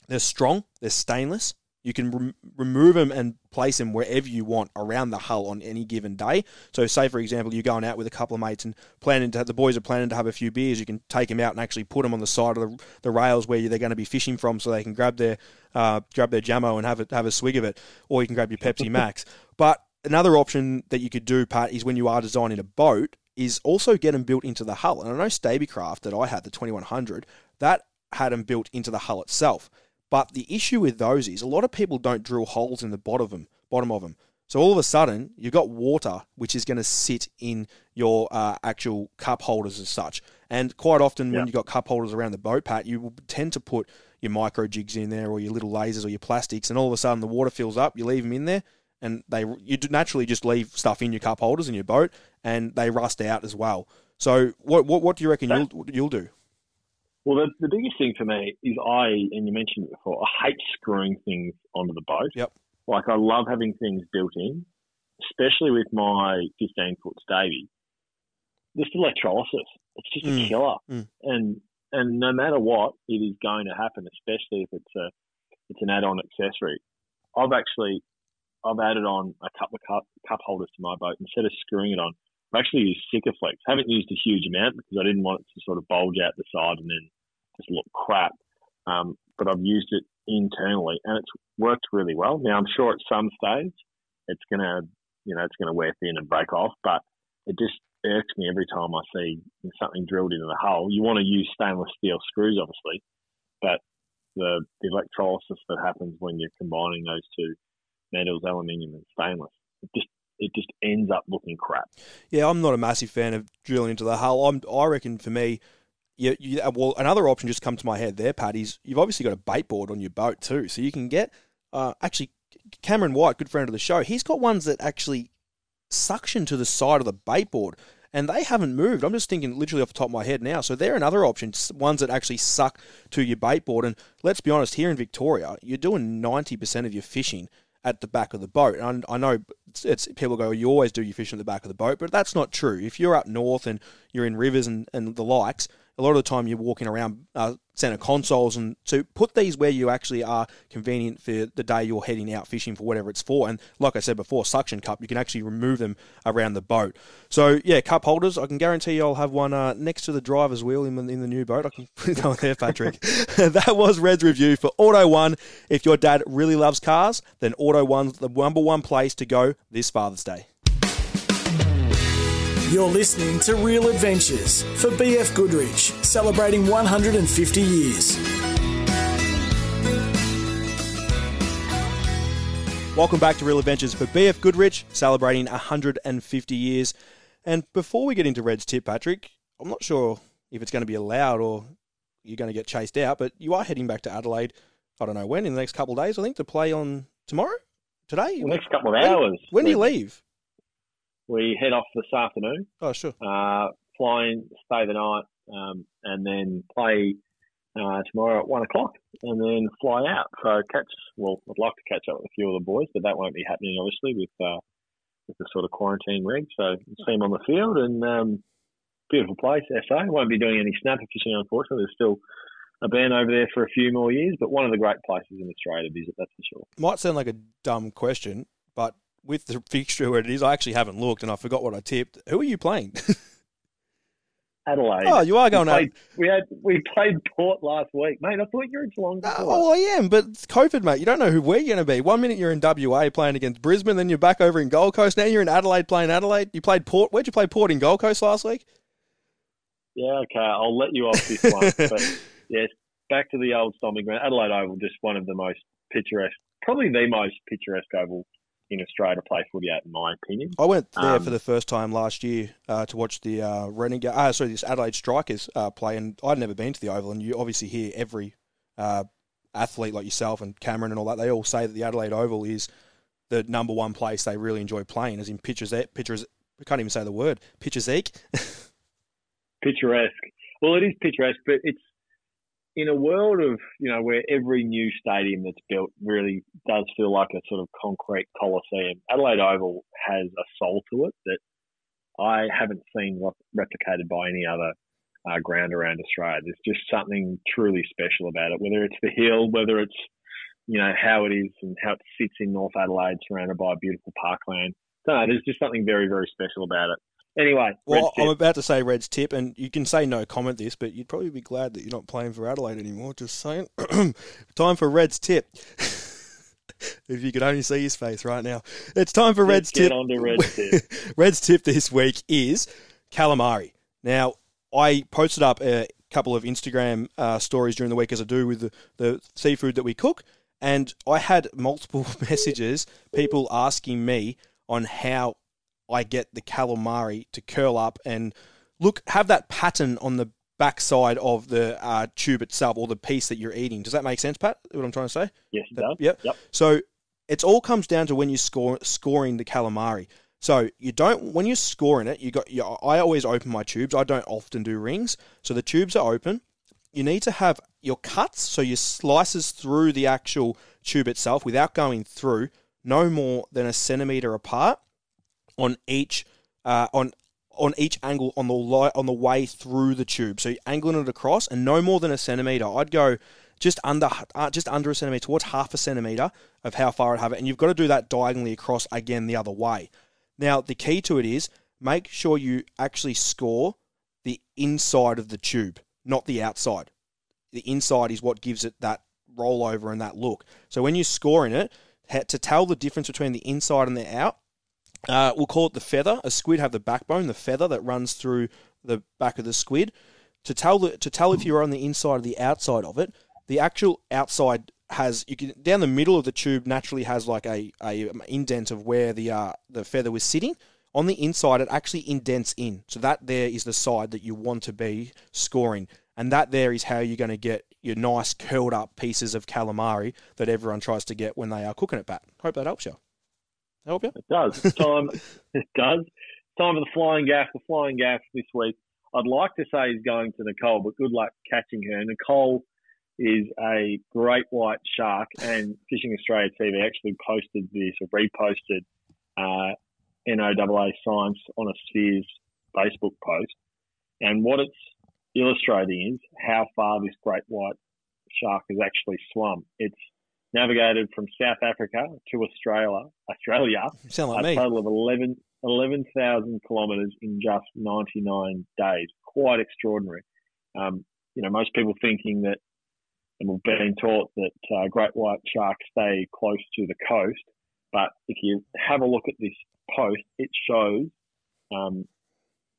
they're strong, they're stainless. You can rem- remove them and place them wherever you want around the hull on any given day. So, say for example, you're going out with a couple of mates and planning to have, the boys are planning to have a few beers. You can take them out and actually put them on the side of the, the rails where they're going to be fishing from, so they can grab their uh, grab their jammo and have a, have a swig of it, or you can grab your Pepsi Max. But another option that you could do, Pat, is when you are designing a boat, is also get them built into the hull. And I know Stabicraft that I had, the 2100, that had them built into the hull itself. But the issue with those is a lot of people don't drill holes in the bottom of them. Bottom of them. So all of a sudden, you've got water which is going to sit in your uh, actual cup holders as such. And quite often, when you've got cup holders around the boat, Pat, you will tend to put your micro jigs in there or your little lasers or your plastics, and all of a sudden the water fills up. You leave them in there, and they you naturally just leave stuff in your cup holders in your boat, and they rust out as well. So what what, what do you reckon you'll you'll do? Well, the, the biggest thing for me is I, and you mentioned it before, I hate screwing things onto the boat. Yep. Like I love having things built in, especially with my 15 foot Stavy. This electrolysis, it's just Mm. a killer. Mm. And and no matter what, it is going to happen, especially if it's a it's an add-on accessory. I've actually I've added on a couple of cup, cup holders to my boat instead of screwing it on. I've actually used Sikaflex. haven't used a huge amount because I didn't want it to sort of bulge out the side and then just look crap. Um, but I've used it internally and it's worked really well. Now I'm sure at some stage it's gonna you know it's gonna wear thin and break off, but it just irks me every time I see something drilled into the hull. You want to use stainless steel screws, obviously, but the, the electrolysis that happens when you're combining those two metals, aluminium and stainless, it just it just ends up looking crap. Yeah, I'm not a massive fan of drilling into the hull. I'm, I reckon for me, you, you, well, another option just come to my head there, Pat, is you've obviously got a bait board on your boat too. So you can get, uh, actually, Cameron White, good friend of the show, he's got ones that actually suction to the side of the bait board. And they haven't moved. I'm just thinking literally off the top of my head now. So they're another option, ones that actually suck to your bait board. And let's be honest, here in Victoria, you're doing 90% of your fishing at the back of the boat. And I I know it's, it's people go, oh, you always do your fishing at the back of the boat, but that's not true. If you're up north and you're in rivers and, and the likes, a lot of the time you're walking around uh, centre consoles, and so put these where you actually are convenient for the day you're heading out fishing for whatever it's for. And like I said before, suction cup, you can actually remove them around the boat. So yeah, cup holders, I can guarantee you I'll have one uh, next to the driver's wheel in the, in the new boat. I can put it on there, Patrick. that was Red's review for Auto One. If your dad really loves cars, then Auto One's the number one place to go this Father's Day. You're listening to Real Adventures for BF Goodrich, celebrating 150 years. Welcome back to Real Adventures for BF Goodrich, celebrating 150 years. And before we get into Red's tip, Patrick, I'm not sure if it's going to be allowed or you're going to get chased out, but you are heading back to Adelaide. I don't know when in the next couple of days. I think to play on tomorrow, today, The next couple of hours. When do you leave? We head off this afternoon. Oh, sure. Uh, fly in, stay the night, um, and then play uh, tomorrow at one o'clock, and then fly out. So catch. Well, I'd like to catch up with a few of the boys, but that won't be happening obviously with uh, with the sort of quarantine rig. So see them on the field and um, beautiful place. SA won't be doing any snapper fishing unfortunately. There's still a ban over there for a few more years, but one of the great places in Australia to visit. That's for sure. Might sound like a dumb question, but with the fixture where it is, I actually haven't looked and I forgot what I tipped. Who are you playing? Adelaide. oh, you are going we out. we had we played Port last week, mate. I thought you were in Geelong. before. Oh, I am, but it's COVID, mate. You don't know who we're going to be. One minute you're in WA playing against Brisbane, then you're back over in Gold Coast. Now you're in Adelaide playing Adelaide. You played Port. Where'd you play Port in Gold Coast last week? Yeah, okay. I'll let you off this one. but yes, back to the old stomping ground. Adelaide Oval, just one of the most picturesque, probably the most picturesque oval in Australia to play footy at, in my opinion. I went there Um, for the first time last year uh, to watch the uh, Renegade, uh, sorry, this Adelaide Strikers uh, play, and I'd never been to the Oval, and you obviously hear every uh, athlete like yourself and Cameron and all that. They all say that the Adelaide Oval is the number one place they really enjoy playing, as in pitchers. Pitchers, I can't even say the word. Pitchers Picturesque. Well, it is picturesque, but it's in a world of you know where every new stadium that's built really does feel like a sort of concrete coliseum. Adelaide Oval has a soul to it that I haven't seen replicated by any other uh, ground around Australia. There's just something truly special about it. Whether it's the hill, whether it's you know how it is and how it sits in North Adelaide, surrounded by beautiful parkland. No, there's just something very very special about it. Anyway, Well, I'm about to say Red's tip, and you can say no comment this, but you'd probably be glad that you're not playing for Adelaide anymore. Just saying. time for Red's tip. if you could only see his face right now, it's time for Red's Let's tip. on to Red's tip. Red's tip this week is calamari. Now, I posted up a couple of Instagram uh, stories during the week, as I do with the, the seafood that we cook, and I had multiple messages, people asking me on how I get the calamari to curl up and look, have that pattern on the backside of the uh, tube itself or the piece that you're eating. Does that make sense, Pat? What I'm trying to say? Yes, it does. Yep. Yep. So it all comes down to when you score scoring the calamari. So you don't when you're scoring it, you got. You, I always open my tubes. I don't often do rings. So the tubes are open. You need to have your cuts, so your slices through the actual tube itself without going through, no more than a centimeter apart on each uh, on on each angle on the li- on the way through the tube. So you're angling it across, and no more than a centimeter. I'd go just under uh, just under a centimeter towards half a centimeter of how far I'd have it, and you've got to do that diagonally across again the other way. Now the key to it is make sure you actually score the inside of the tube, not the outside. The inside is what gives it that rollover and that look. So when you're scoring it, to tell the difference between the inside and the out, uh, we'll call it the feather. A squid have the backbone, the feather that runs through the back of the squid. To tell the to tell if you're on the inside or the outside of it, the actual outside has you can down the middle of the tube naturally has like a, a indent of where the uh, the feather was sitting. On the inside, it actually indents in. So that there is the side that you want to be scoring, and that there is how you're going to get your nice curled up pieces of calamari that everyone tries to get when they are cooking it. Pat, hope that helps you. Help you? It does. Time. it does. Time for the flying gaff. The flying gaff this week. I'd like to say he's going to Nicole, but good luck catching her. Nicole is a great white shark, and Fishing Australia TV actually posted this or reposted uh, NOAA Science on a Spheres Facebook post. And what it's illustrating is how far this great white shark has actually swum. It's navigated from South Africa to Australia, Australia, like a me. total of 11 11,000 kilometres in just 99 days. Quite extraordinary. Um, you know, most people thinking that, and we've been taught that uh, great white sharks stay close to the coast, but if you have a look at this post, it shows um,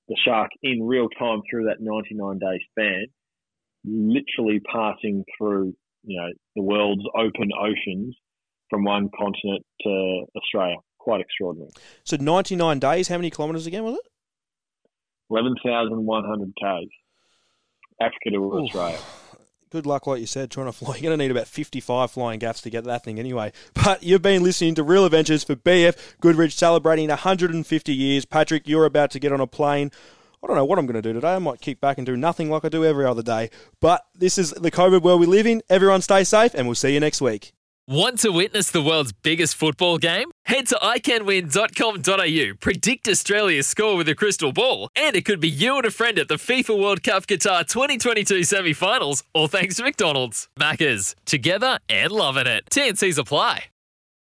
the shark in real time through that 99 day span, literally passing through, you know, the world's open oceans from one continent to Australia. Quite extraordinary. So 99 days, how many kilometres again was it? 11,100 Ks. Africa to Oof. Australia. Good luck, like you said, trying to fly. You're going to need about 55 flying gaffs to get that thing anyway. But you've been listening to Real Adventures for BF Goodrich celebrating 150 years. Patrick, you're about to get on a plane. I don't know what I'm going to do today. I might kick back and do nothing like I do every other day. But this is the COVID world we live in. Everyone stay safe, and we'll see you next week. Want to witness the world's biggest football game? Head to iCanWin.com.au, predict Australia's score with a crystal ball, and it could be you and a friend at the FIFA World Cup Qatar 2022 semi finals, all thanks to McDonald's. Maccas, together and loving it. TNC's apply.